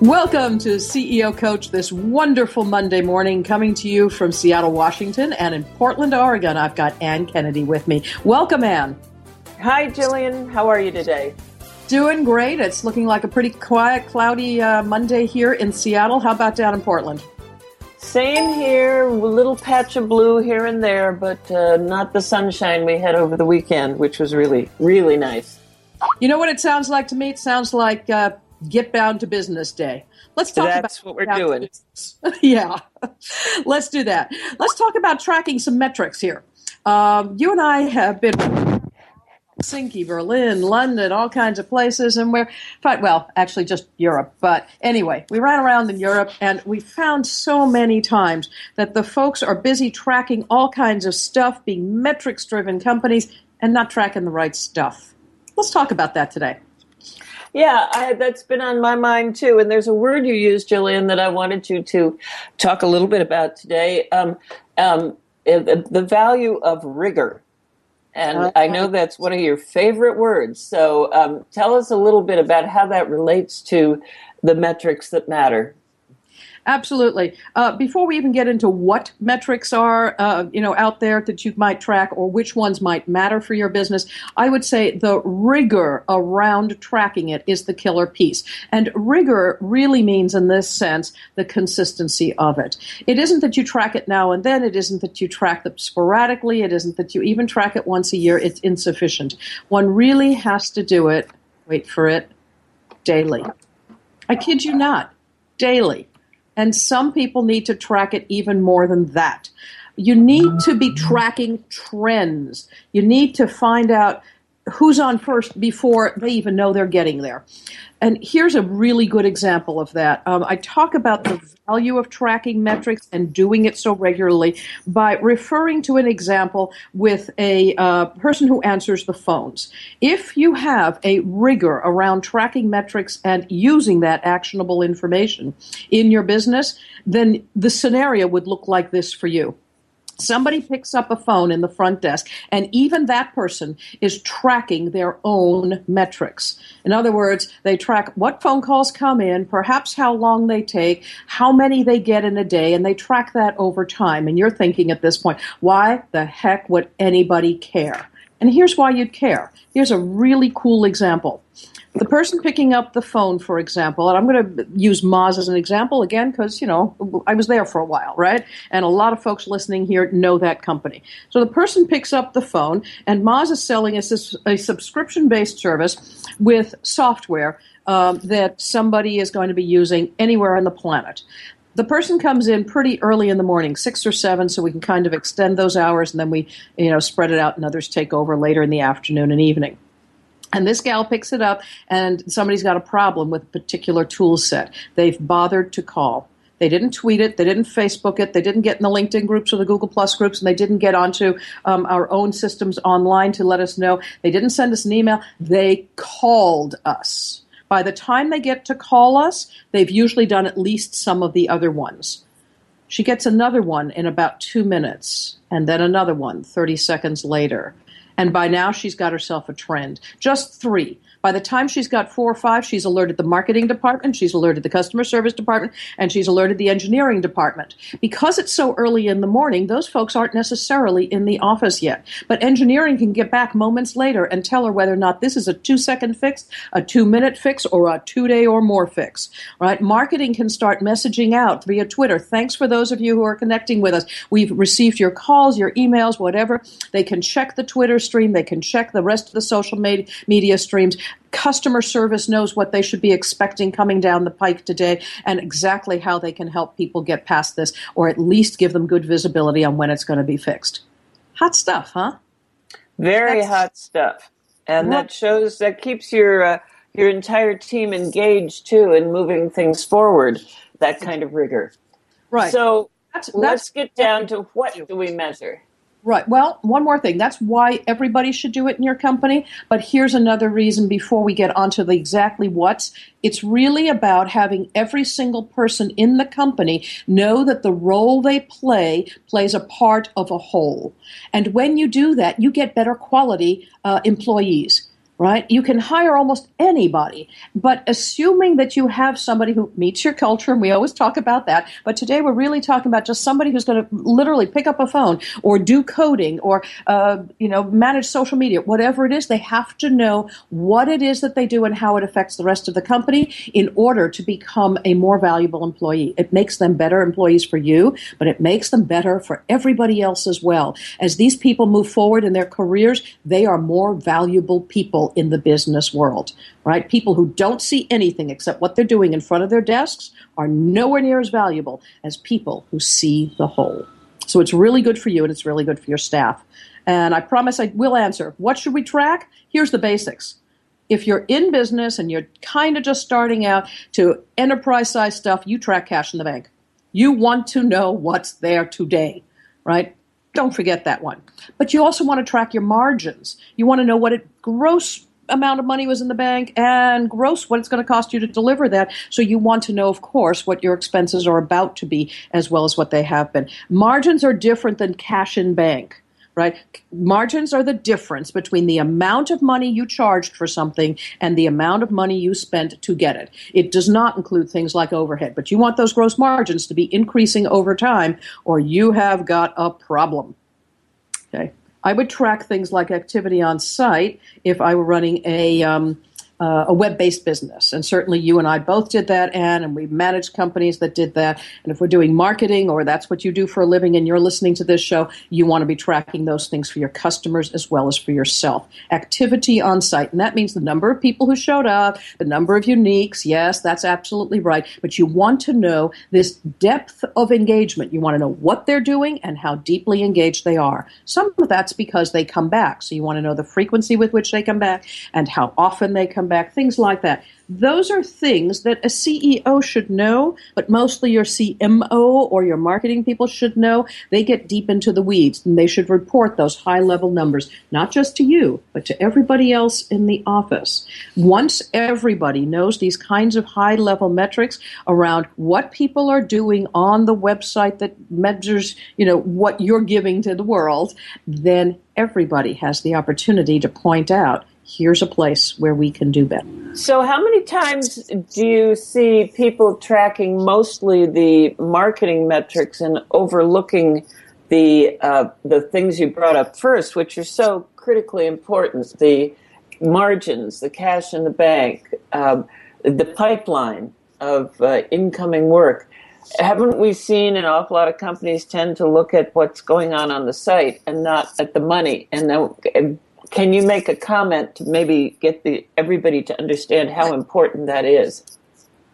Welcome to CEO Coach this wonderful Monday morning, coming to you from Seattle, Washington, and in Portland, Oregon. I've got Ann Kennedy with me. Welcome, Ann. Hi, Jillian. How are you today? Doing great. It's looking like a pretty quiet, cloudy uh, Monday here in Seattle. How about down in Portland? Same here, a little patch of blue here and there, but uh, not the sunshine we had over the weekend, which was really, really nice. You know what it sounds like to me? It sounds like uh, get bound to business day. Let's talk That's about what we're doing. yeah, let's do that. Let's talk about tracking some metrics here. Um, you and I have been Helsinki, Berlin, London, all kinds of places, and we're well, actually just Europe. But anyway, we ran around in Europe, and we found so many times that the folks are busy tracking all kinds of stuff, being metrics-driven companies, and not tracking the right stuff. Let's talk about that today. Yeah, I, that's been on my mind too. And there's a word you used, Jillian, that I wanted you to talk a little bit about today. Um, um, the, the value of rigor. And I know that's one of your favorite words. So um, tell us a little bit about how that relates to the metrics that matter. Absolutely. Uh, before we even get into what metrics are, uh, you know, out there that you might track or which ones might matter for your business, I would say the rigor around tracking it is the killer piece. And rigor really means, in this sense, the consistency of it. It isn't that you track it now and then. It isn't that you track them sporadically. It isn't that you even track it once a year. It's insufficient. One really has to do it. Wait for it. Daily. I kid you not. Daily. And some people need to track it even more than that. You need mm-hmm. to be tracking trends. You need to find out who's on first before they even know they're getting there. And here's a really good example of that. Um, I talk about the value of tracking metrics and doing it so regularly by referring to an example with a uh, person who answers the phones. If you have a rigor around tracking metrics and using that actionable information in your business, then the scenario would look like this for you. Somebody picks up a phone in the front desk, and even that person is tracking their own metrics. In other words, they track what phone calls come in, perhaps how long they take, how many they get in a day, and they track that over time. And you're thinking at this point, why the heck would anybody care? And here's why you'd care. Here's a really cool example. The person picking up the phone, for example, and I'm going to use Moz as an example again because, you know, I was there for a while, right? And a lot of folks listening here know that company. So the person picks up the phone, and Moz is selling a, a subscription based service with software um, that somebody is going to be using anywhere on the planet. The person comes in pretty early in the morning, six or seven, so we can kind of extend those hours, and then we, you know, spread it out, and others take over later in the afternoon and evening. And this gal picks it up, and somebody's got a problem with a particular tool set. They've bothered to call. They didn't tweet it. They didn't Facebook it. They didn't get in the LinkedIn groups or the Google Plus groups, and they didn't get onto um, our own systems online to let us know. They didn't send us an email. They called us. By the time they get to call us, they've usually done at least some of the other ones. She gets another one in about two minutes, and then another one 30 seconds later. And by now, she's got herself a trend. Just three. By the time she's got four or five, she's alerted the marketing department, she's alerted the customer service department, and she's alerted the engineering department. Because it's so early in the morning, those folks aren't necessarily in the office yet. But engineering can get back moments later and tell her whether or not this is a two second fix, a two minute fix, or a two day or more fix. Right? Marketing can start messaging out via Twitter. Thanks for those of you who are connecting with us. We've received your calls, your emails, whatever. They can check the Twitter stream, they can check the rest of the social media streams customer service knows what they should be expecting coming down the pike today and exactly how they can help people get past this or at least give them good visibility on when it's going to be fixed. Hot stuff, huh? Very That's, hot stuff. And that shows that keeps your uh, your entire team engaged too in moving things forward. That kind of rigor. Right. So that's, let's get down to what do we measure? Right. Well, one more thing. That's why everybody should do it in your company. But here's another reason before we get onto the exactly what's. It's really about having every single person in the company know that the role they play plays a part of a whole. And when you do that, you get better quality uh, employees right? You can hire almost anybody, but assuming that you have somebody who meets your culture, and we always talk about that, but today we're really talking about just somebody who's going to literally pick up a phone or do coding or, uh, you know, manage social media, whatever it is, they have to know what it is that they do and how it affects the rest of the company in order to become a more valuable employee. It makes them better employees for you, but it makes them better for everybody else as well. As these people move forward in their careers, they are more valuable in the business world, right? People who don't see anything except what they're doing in front of their desks are nowhere near as valuable as people who see the whole. So it's really good for you and it's really good for your staff. And I promise I will answer. What should we track? Here's the basics. If you're in business and you're kind of just starting out to enterprise size stuff, you track cash in the bank. You want to know what's there today, right? Don't forget that one. But you also want to track your margins. You want to know what it gross amount of money was in the bank and gross what it's going to cost you to deliver that. So you want to know, of course, what your expenses are about to be as well as what they have been. Margins are different than cash in bank right? Margins are the difference between the amount of money you charged for something and the amount of money you spent to get it. It does not include things like overhead, but you want those gross margins to be increasing over time or you have got a problem. Okay. I would track things like activity on site if I were running a um, uh, a web-based business. And certainly you and I both did that, Ann, and we managed companies that did that. And if we're doing marketing or that's what you do for a living and you're listening to this show, you want to be tracking those things for your customers as well as for yourself. Activity on site. And that means the number of people who showed up, the number of uniques. Yes, that's absolutely right. But you want to know this depth of engagement. You want to know what they're doing and how deeply engaged they are. Some of that's because they come back. So you want to know the frequency with which they come back and how often they come back, things like that. Those are things that a CEO should know, but mostly your CMO or your marketing people should know. They get deep into the weeds and they should report those high level numbers, not just to you, but to everybody else in the office. Once everybody knows these kinds of high level metrics around what people are doing on the website that measures, you know, what you're giving to the world, then everybody has the opportunity to point out here's a place where we can do better. So, how many times do you see people tracking mostly the marketing metrics and overlooking the uh, the things you brought up first, which are so critically important? The margins, the cash in the bank, um, the pipeline of uh, incoming work. Haven't we seen an awful lot of companies tend to look at what's going on on the site and not at the money? And then can you make a comment to maybe get the everybody to understand how important that is?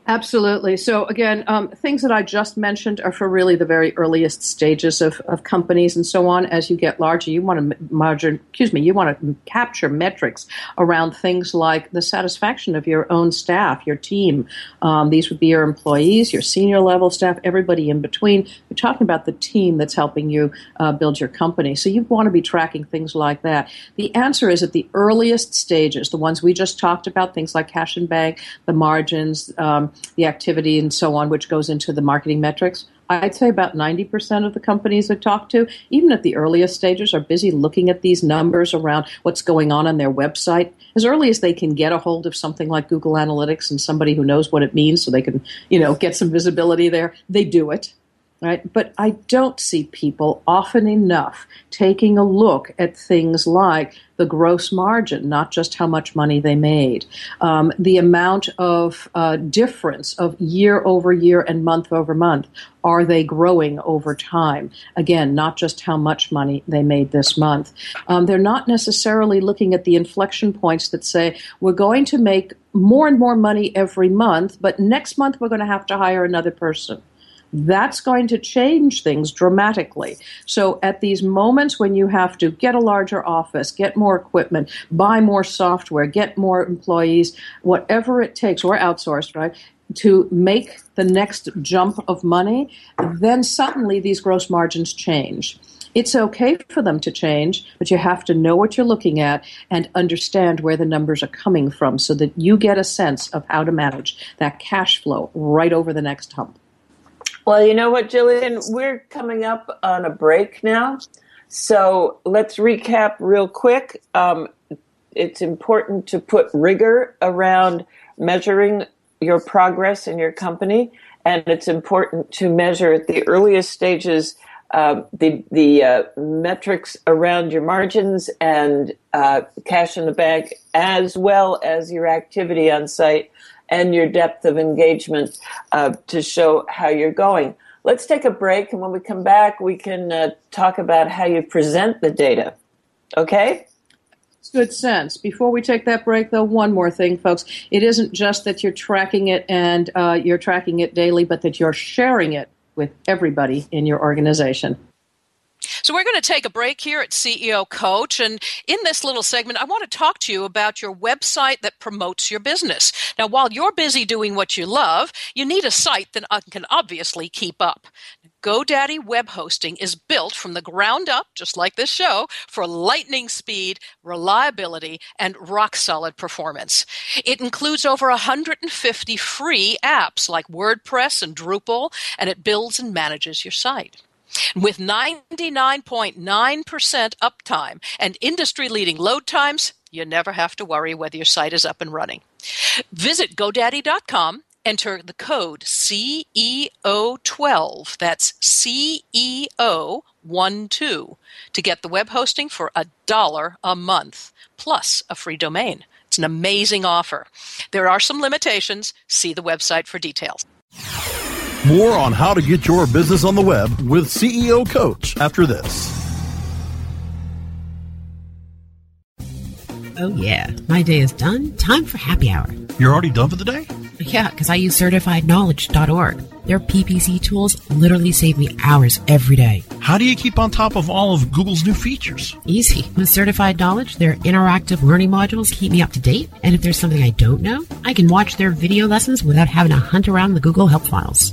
Absolutely. So again, um, things that I just mentioned are for really the very earliest stages of, of companies and so on. As you get larger, you want to margin, excuse me, you want to capture metrics around things like the satisfaction of your own staff, your team. Um, these would be your employees, your senior level staff, everybody in between. You're talking about the team that's helping you uh, build your company. So you want to be tracking things like that. The answer is at the earliest stages, the ones we just talked about, things like cash and bank, the margins. Um, the activity and so on, which goes into the marketing metrics. I'd say about 90% of the companies I talk to, even at the earliest stages, are busy looking at these numbers around what's going on on their website as early as they can get a hold of something like Google Analytics and somebody who knows what it means so they can, you know, get some visibility there. They do it. Right? But I don't see people often enough taking a look at things like the gross margin, not just how much money they made, um, the amount of uh, difference of year over year and month over month. Are they growing over time? Again, not just how much money they made this month. Um, they're not necessarily looking at the inflection points that say, we're going to make more and more money every month, but next month we're going to have to hire another person that's going to change things dramatically. So, at these moments when you have to get a larger office, get more equipment, buy more software, get more employees, whatever it takes, or outsourced, right? To make the next jump of money, then suddenly these gross margins change. It's okay for them to change, but you have to know what you're looking at and understand where the numbers are coming from so that you get a sense of how to manage that cash flow right over the next hump. Well, you know what, Jillian? We're coming up on a break now. So let's recap real quick. Um, it's important to put rigor around measuring your progress in your company, and it's important to measure at the earliest stages uh, the the uh, metrics around your margins and uh, cash in the bank, as well as your activity on site and your depth of engagement uh, to show how you're going. Let's take a break, and when we come back, we can uh, talk about how you present the data. Okay? Good sense. Before we take that break, though, one more thing, folks. It isn't just that you're tracking it and uh, you're tracking it daily, but that you're sharing it with everybody in your organization. So, we're going to take a break here at CEO Coach. And in this little segment, I want to talk to you about your website that promotes your business. Now, while you're busy doing what you love, you need a site that can obviously keep up. GoDaddy web hosting is built from the ground up, just like this show, for lightning speed, reliability, and rock solid performance. It includes over 150 free apps like WordPress and Drupal, and it builds and manages your site. With 99.9% uptime and industry leading load times, you never have to worry whether your site is up and running. Visit GoDaddy.com, enter the code CEO12, that's CEO12, to get the web hosting for a dollar a month, plus a free domain. It's an amazing offer. There are some limitations. See the website for details. More on how to get your business on the web with CEO Coach after this. Oh, yeah. My day is done. Time for happy hour. You're already done for the day? Yeah, because I use certifiedknowledge.org. Their PPC tools literally save me hours every day. How do you keep on top of all of Google's new features? Easy. With Certified Knowledge, their interactive learning modules keep me up to date. And if there's something I don't know, I can watch their video lessons without having to hunt around the Google Help files.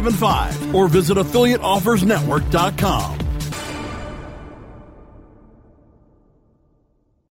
0175 or visit affiliateoffersnetwork.com.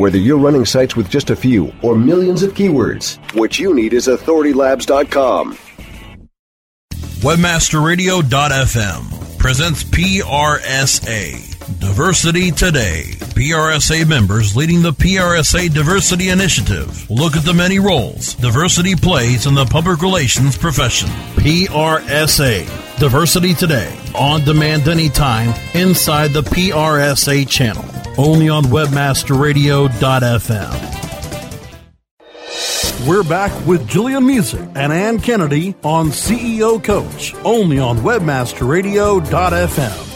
Whether you're running sites with just a few or millions of keywords, what you need is authoritylabs.com. Webmasterradio.fm presents PRSA Diversity Today. PRSA members leading the PRSA Diversity Initiative. Look at the many roles diversity plays in the public relations profession. PRSA Diversity Today. On demand anytime inside the PRSA channel. Only on webmasterradio.fm. We're back with Jillian Muessig and Ann Kennedy on CEO Coach, only on WebmasterRadio.fm.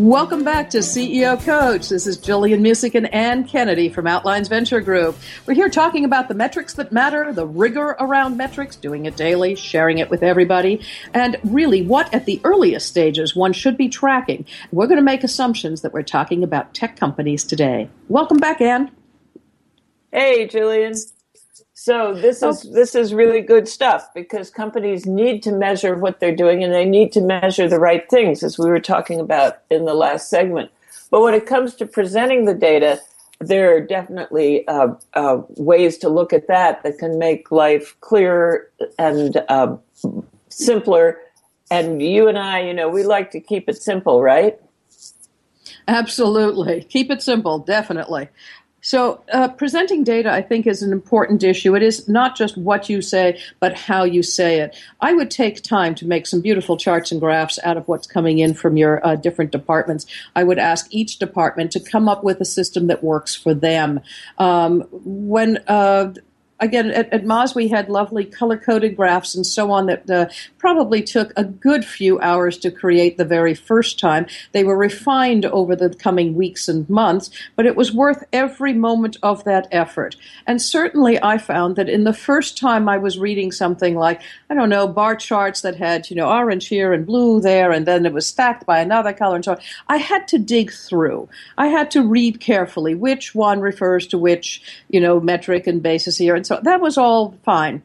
Welcome back to CEO Coach. This is Jillian Muessig and Ann Kennedy from Outlines Venture Group. We're here talking about the metrics that matter, the rigor around metrics, doing it daily, sharing it with everybody, and really what at the earliest stages one should be tracking. We're going to make assumptions that we're talking about tech companies today. Welcome back, Ann. Hey, Jillian. So this is this is really good stuff because companies need to measure what they're doing and they need to measure the right things as we were talking about in the last segment. But when it comes to presenting the data, there are definitely uh, uh, ways to look at that that can make life clearer and uh, simpler. And you and I, you know, we like to keep it simple, right? Absolutely. Keep it simple, definitely. So, uh, presenting data, I think, is an important issue. It is not just what you say, but how you say it. I would take time to make some beautiful charts and graphs out of what's coming in from your uh, different departments. I would ask each department to come up with a system that works for them. Um, when uh, again, at, at Moz, we had lovely color coded graphs and so on that uh, probably took a good few hours to create the very first time. They were refined over the coming weeks and months, but it was worth every moment of that effort. And certainly I found that in the first time I was reading something like, I don't know, bar charts that had, you know, orange here and blue there, and then it was stacked by another color and so on, I had to dig through. I had to read carefully which one refers to which, you know, metric and basis here. And so that was all fine.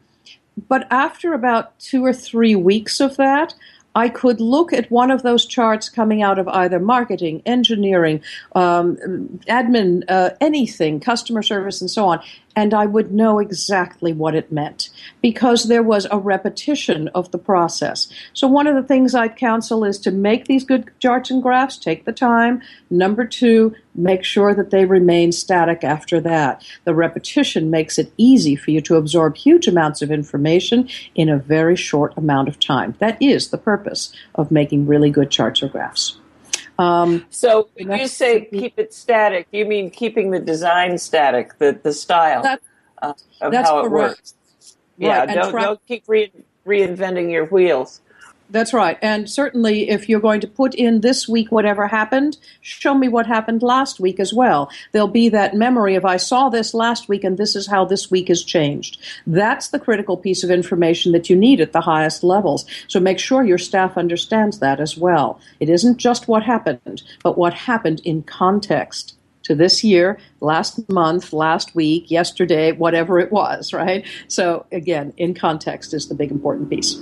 But after about two or three weeks of that, I could look at one of those charts coming out of either marketing, engineering, um, admin, uh, anything, customer service, and so on, and I would know exactly what it meant because there was a repetition of the process. So, one of the things I'd counsel is to make these good charts and graphs, take the time. Number two, make sure that they remain static after that. The repetition makes it easy for you to absorb huge amounts of information in a very short amount of time. That is the purpose of making really good charts or graphs. Um, so when you say keep it static, you mean keeping the design static, the, the style that, uh, of how it correct. works. Yeah, right. don't, tra- don't keep re- reinventing your wheels. That's right. And certainly, if you're going to put in this week whatever happened, show me what happened last week as well. There'll be that memory of I saw this last week and this is how this week has changed. That's the critical piece of information that you need at the highest levels. So make sure your staff understands that as well. It isn't just what happened, but what happened in context to this year, last month, last week, yesterday, whatever it was, right? So again, in context is the big important piece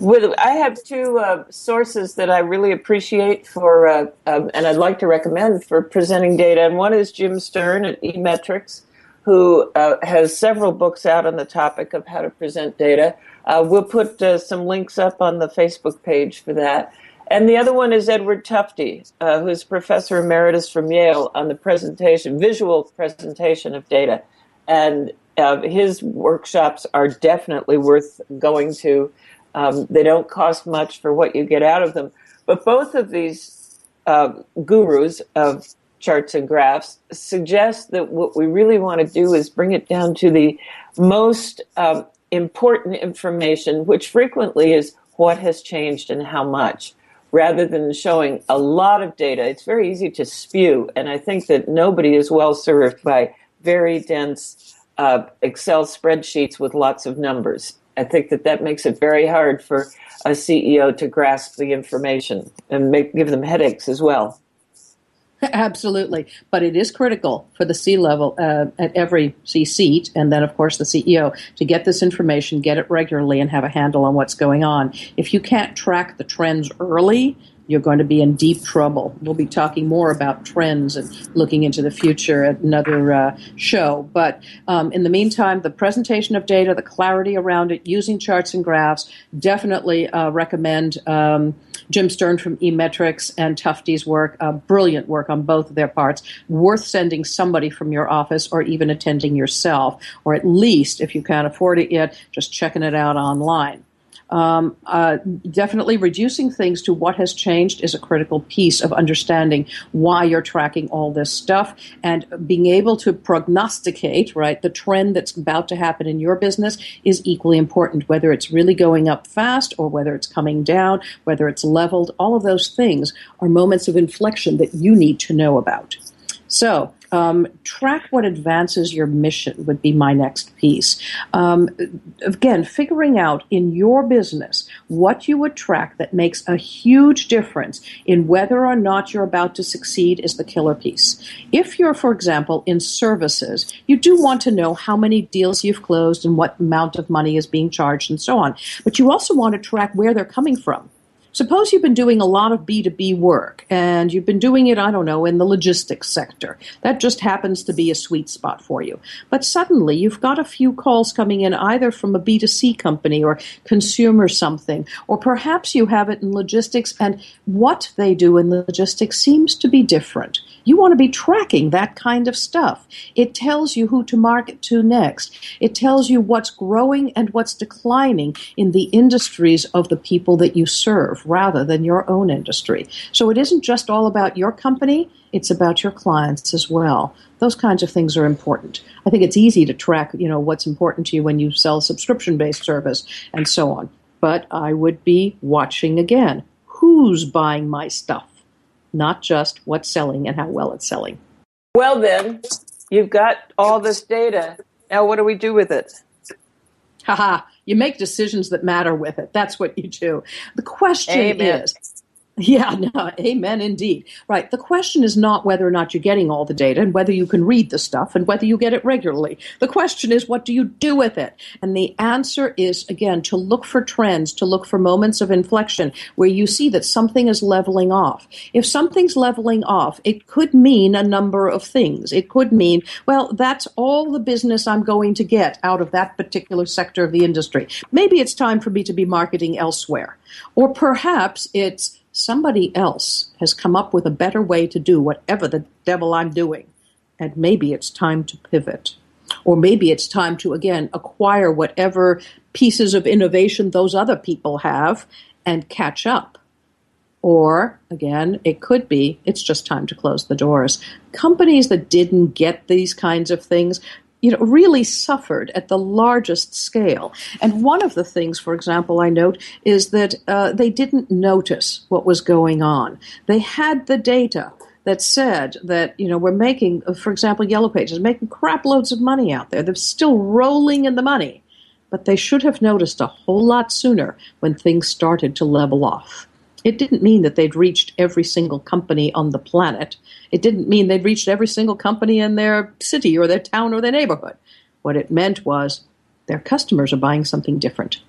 with I have two uh, sources that I really appreciate for, uh, um, and I'd like to recommend for presenting data. And one is Jim Sterne at eMetrics, who uh, has several books out on the topic of how to present data. Uh, we'll put uh, some links up on the Facebook page for that. And the other one is Edward Tufte, uh, who's professor emeritus from Yale on the presentation, visual presentation of data. And his workshops are definitely worth going to. Um, they don't cost much for what you get out of them. But both of these uh, gurus of charts and graphs suggest that what we really want to do is bring it down to the most um, important information, which frequently is what has changed and how much, rather than showing a lot of data. It's very easy to spew, and I think that nobody is well served by very dense uh, Excel spreadsheets with lots of numbers. I think that that makes it very hard for a CEO to grasp the information and make, give them headaches as well. Absolutely, but it is critical for the C level uh, at every C seat, and then of course the CEO to get this information, get it regularly, and have a handle on what's going on. If you can't track the trends early, you're going to be in deep trouble. We'll be talking more about trends and looking into the future at another uh, show. But um, in the meantime, the presentation of data, the clarity around it, using charts and graphs, definitely uh, recommend um, Jim Sterne from eMetrics and Tufte's work. Uh, brilliant work on both of their parts. Worth sending somebody from your office or even attending yourself, or at least, if you can't afford it yet, just checking it out online. Um, uh, definitely reducing things to what has changed is a critical piece of understanding why you're tracking all this stuff and being able to prognosticate right the trend that's about to happen in your business is equally important whether it's really going up fast or whether it's coming down whether it's leveled. All of those things are moments of inflection that you need to know about. So um, track what advances your mission would be my next piece. Um, again, figuring out in your business what you would track that makes a huge difference in whether or not you're about to succeed is the killer piece. If you're, for example, in services, you do want to know how many deals you've closed and what amount of money is being charged and so on. But you also want to track where they're coming from. Suppose you've been doing a lot of B2B work and you've been doing it, I don't know, in the logistics sector. That just happens to be a sweet spot for you. But suddenly you've got a few calls coming in either from a B2C company or consumer something, or perhaps you have it in logistics and what they do in logistics seems to be different. You want to be tracking that kind of stuff. It tells you who to market to next. It tells you what's growing and what's declining in the industries of the people that you serve rather than your own industry. So it isn't just all about your company, it's about your clients as well. Those kinds of things are important. I think it's easy to track, you know, what's important to you when you sell subscription-based service and so on. But I would be watching again. Who's buying my stuff? Not just what's selling and how well it's selling. Well then, you've got all this data. Now what do we do with it? Haha, you make decisions that matter with it. That's what you do. The question Amen. is yeah, no, amen indeed. Right. The question is not whether or not you're getting all the data and whether you can read the stuff and whether you get it regularly. The question is what do you do with it? And the answer is, again, to look for trends, to look for moments of inflection where you see that something is leveling off. If something's leveling off, it could mean a number of things. It could mean, well, that's all the business I'm going to get out of that particular sector of the industry. Maybe it's time for me to be marketing elsewhere. Or perhaps it's, somebody else has come up with a better way to do whatever the devil I'm doing. And maybe it's time to pivot. Or maybe it's time to, again, acquire whatever pieces of innovation those other people have and catch up. Or, again, it could be it's just time to close the doors. Companies that didn't get these kinds of things you know, really suffered at the largest scale. And one of the things, for example, I note is that uh, they didn't notice what was going on. They had the data that said that you know we're making, uh, for example, Yellow Pages making crap loads of money out there. They're still rolling in the money, but they should have noticed a whole lot sooner when things started to level off. It didn't mean that they'd reached every single company on the planet. It didn't mean they'd reached every single company in their city or their town or their neighborhood. What it meant was their customers are buying something different.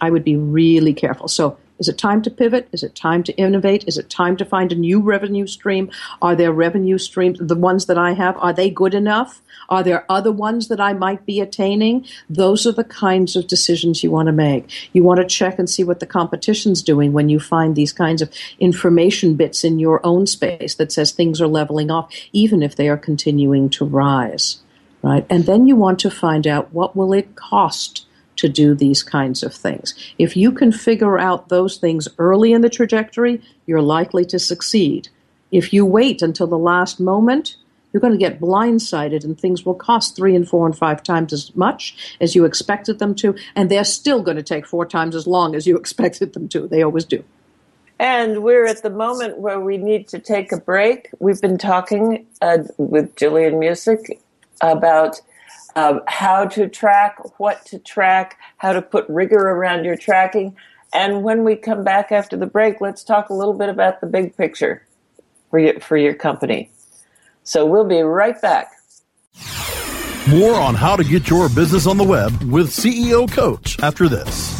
I would be really careful. So Is it time to pivot? Is it time to innovate? Is it time to find a new revenue stream? Are there revenue streams, the ones that I have, are they good enough? Are there other ones that I might be attaining? Those are the kinds of decisions you want to make. You want to check and see what the competition's doing when you find these kinds of information bits in your own space that says things are leveling off, even if they are continuing to rise. Right? And then you want to find out what will it cost to do these kinds of things. If you can figure out those things early in the trajectory, you're likely to succeed. If you wait until the last moment, you're going to get blindsided and things will cost three and four and five times as much as you expected them to, and they're still going to take four times as long as you expected them to. They always do. And we're at the moment where we need to take a break. We've been talking uh, with Jillian Muessig about um, how to track, what to track, how to put rigor around your tracking. And when we come back after the break, let's talk a little bit about the big picture for your, for your company. So we'll be right back. More on how to get your business on the web with CEO Coach after this.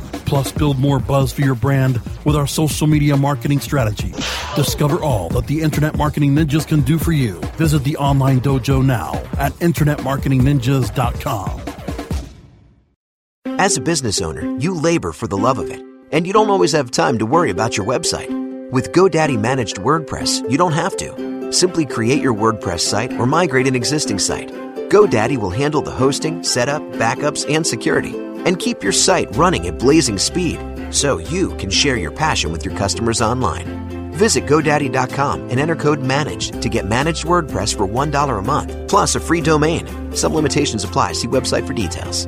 plus build more buzz for your brand with our social media marketing strategy. Discover all that the Internet Marketing Ninjas can do for you. Visit the online dojo now at InternetMarketingNinjas.com. As a business owner, you labor for the love of it, and you don't always have time to worry about your website. With GoDaddy Managed WordPress, you don't have to. Simply create your WordPress site or migrate an existing site. GoDaddy will handle the hosting, setup, backups, and security and keep your site running at blazing speed so you can share your passion with your customers online. Visit GoDaddy.com and enter code MANAGE to get managed WordPress for $1 a month, plus a free domain. Some limitations apply. See website for details.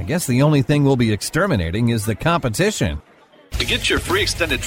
I guess the only thing we'll be exterminating is the competition. To get your free extended.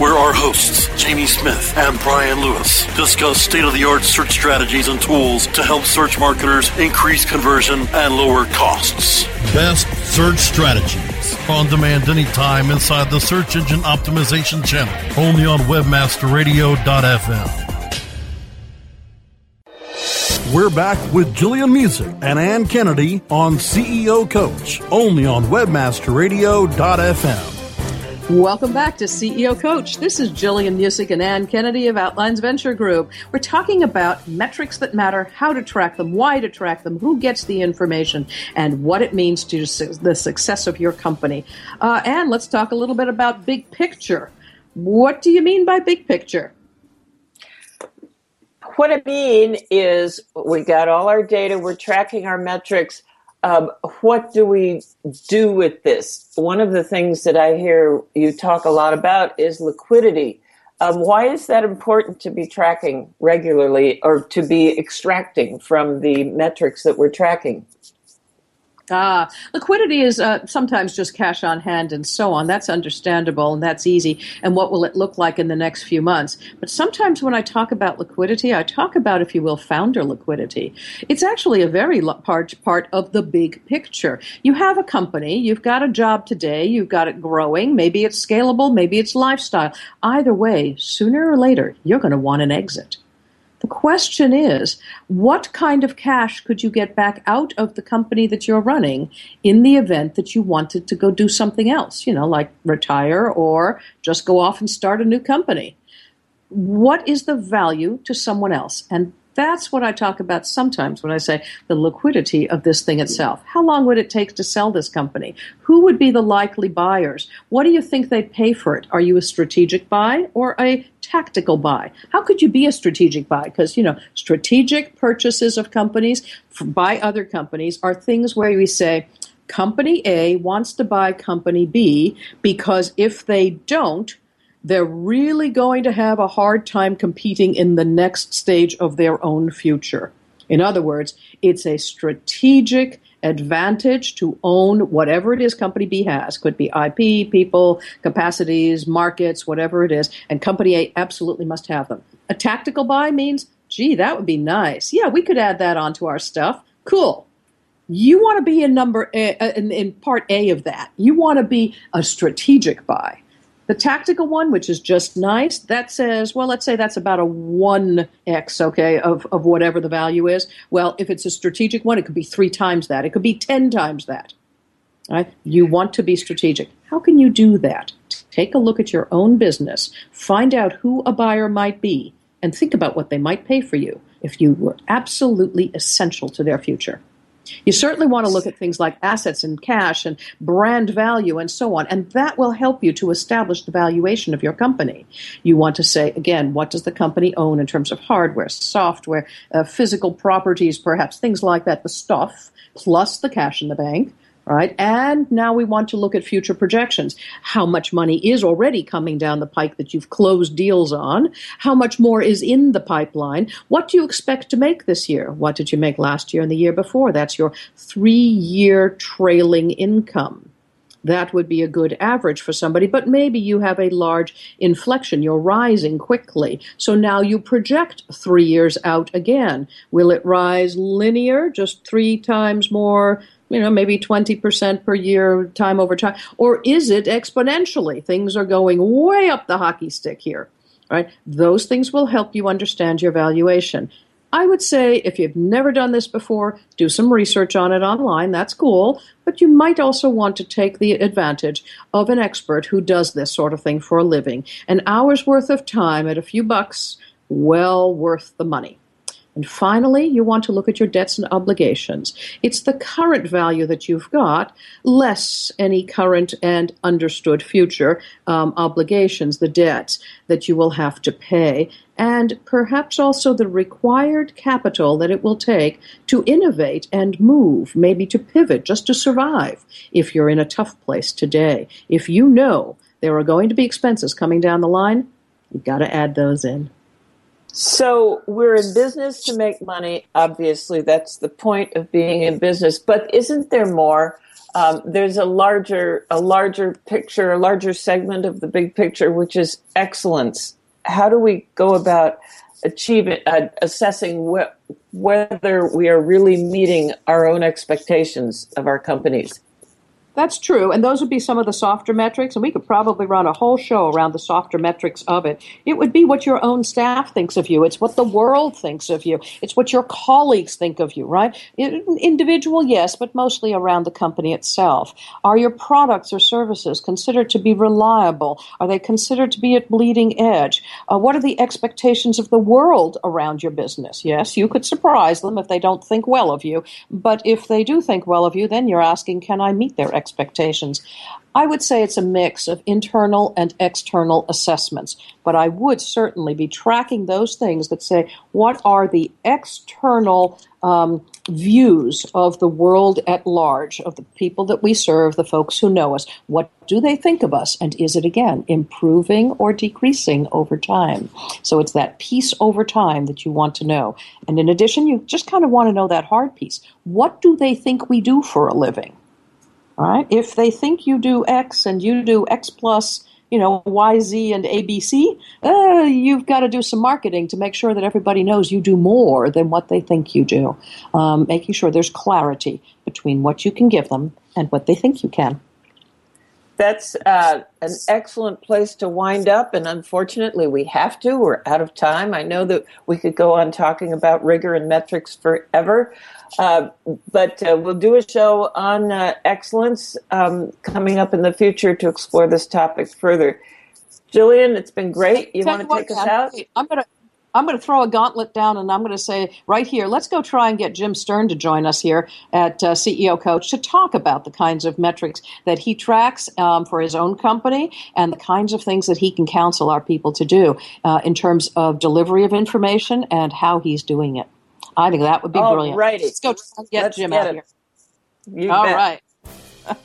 where our hosts, Jamie Smith and Brian Lewis, discuss state of the art search strategies and tools to help search marketers increase conversion and lower costs. Best search strategies on demand anytime inside the Search Engine Optimization channel, only on WebmasterRadio.fm. We're back with Jillian Muessig and Ann Kennedy on CEO Coach, only on WebmasterRadio.fm. Welcome back to CEO Coach. This is Jillian Muessig and Ann Kennedy of Outlines Venture Group. We're talking about metrics that matter, how to track them, why to track them, who gets the information, and what it means to the success of your company. Uh, Ann, let's talk a little bit about big picture. What do you mean by big picture? What I mean is we got all our data, we're tracking our metrics um, what do we do with this? One of the things that I hear you talk a lot about is liquidity. Um, why is that important to be tracking regularly or to be extracting from the metrics that we're tracking? Ah, liquidity is uh, sometimes just cash on hand and so on. That's understandable and that's easy. And what will it look like in the next few months? But sometimes when I talk about liquidity, I talk about, if you will, founder liquidity. It's actually a very large part of the big picture. You have a company, you've got a job today, you've got it growing, maybe it's scalable, maybe it's lifestyle. Either way, sooner or later, you're going to want an exit. The question is, what kind of cash could you get back out of the company that you're running in the event that you wanted to go do something else, you know, like retire or just go off and start a new company? What is the value to someone else? And that's what I talk about sometimes when I say the liquidity of this thing itself. How long would it take to sell this company? Who would be the likely buyers? What do you think they'd pay for it? Are you a strategic buy or a tactical buy? How could you be a strategic buy? Because, you know, strategic purchases of companies by other companies are things where we say, Company A wants to buy Company B because if they don't, they're really going to have a hard time competing in the next stage of their own future. In other words, it's a strategic advantage to own whatever it is company B has. Could be IP, people, capacities, markets, whatever it is. And company A absolutely must have them. A tactical buy means, gee, that would be nice. Yeah, we could add that onto our stuff. Cool. You want to be in number a, in, in part A of that. You want to be a strategic buy. The tactical one, which is just nice, that says, well, let's say that's about a 1x, okay, of, of whatever the value is. Well, if it's a strategic one, it could be three times that. It could be 10 times that. Right? You want to be strategic. How can you do that? Take a look at your own business, find out who a buyer might be, and think about what they might pay for you if you were absolutely essential to their future. You certainly want to look at things like assets and cash and brand value and so on, and that will help you to establish the valuation of your company. You want to say, again, what does the company own in terms of hardware, software, uh, physical properties, perhaps things like that, the stuff, plus the cash in the bank right? And now we want to look at future projections. How much money is already coming down the pike that you've closed deals on? How much more is in the pipeline? What do you expect to make this year? What did you make last year and the year before? That's your three year trailing income. That would be a good average for somebody, but maybe you have a large inflection. You're rising quickly. So now you project three years out again. Will it rise linear, just three times more you know, maybe 20% per year, time over time? Or is it exponentially? Things are going way up the hockey stick here, right? Those things will help you understand your valuation. I would say if you've never done this before, do some research on it online. That's cool. But you might also want to take the advantage of an expert who does this sort of thing for a living. An hour's worth of time at a few bucks, well worth the money. And finally, you want to look at your debts and obligations. It's the current value that you've got, less any current and understood future um, obligations, the debts that you will have to pay, and perhaps also the required capital that it will take to innovate and move, maybe to pivot, just to survive if you're in a tough place today. If you know there are going to be expenses coming down the line, you've got to add those in. So we're in business to make money. Obviously, that's the point of being in business. But isn't there more? Um, there's a larger, a larger picture, a larger segment of the big picture, which is excellence. How do we go about achieving, uh, assessing wh- whether we are really meeting our own expectations of our companies? That's true, and those would be some of the softer metrics, and we could probably run a whole show around the softer metrics of it. It would be what your own staff thinks of you. It's what the world thinks of you. It's what your colleagues think of you, right? Individual, yes, but mostly around the company itself. Are your products or services considered to be reliable? Are they considered to be at bleeding edge? Uh, what are the expectations of the world around your business? Yes, you could surprise them if they don't think well of you, but if they do think well of you, then you're asking, can I meet their expectations? Expectations. I would say it's a mix of internal and external assessments, but I would certainly be tracking those things that say what are the external um, views of the world at large, of the people that we serve, the folks who know us. What do they think of us? And is it, again, improving or decreasing over time? So it's that piece over time that you want to know. And in addition, you just kind of want to know that hard piece. What do they think we do for a living? Right? If they think you do X and you do X plus you know, YZ and ABC, uh, you've got to do some marketing to make sure that everybody knows you do more than what they think you do. Um, making sure there's clarity between what you can give them and what they think you can. That's uh, an excellent place to wind up, and unfortunately, we have to. We're out of time. I know that we could go on talking about rigor and metrics forever. Uh, but uh, we'll do a show on uh, excellence um, coming up in the future to explore this topic further. Jillian, it's been great. You want to take us out? I'm going to. I'm going to throw a gauntlet down and I'm going to say right here, let's go try and get Jim Sterne to join us here at uh, CEO Coach to talk about the kinds of metrics that he tracks um, for his own company and the kinds of things that he can counsel our people to do uh, in terms of delivery of information and how he's doing it. I think that would be All brilliant. righty. Let's go get Let's Jim get out it. here. You All bet. right.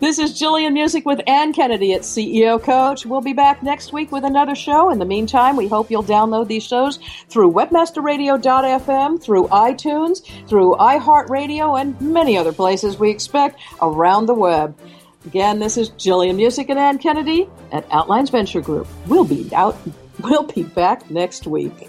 This is Jillian Muessig with Ann Kennedy at CEO Coach. We'll be back next week with another show. In the meantime, we hope you'll download these shows through webmasterradio.fm, through iTunes, through iHeartRadio, and many other places we expect around the web. Again, this is Jillian Muessig and Ann Kennedy at Outlines Venture Group. We'll be out. We'll be back next week.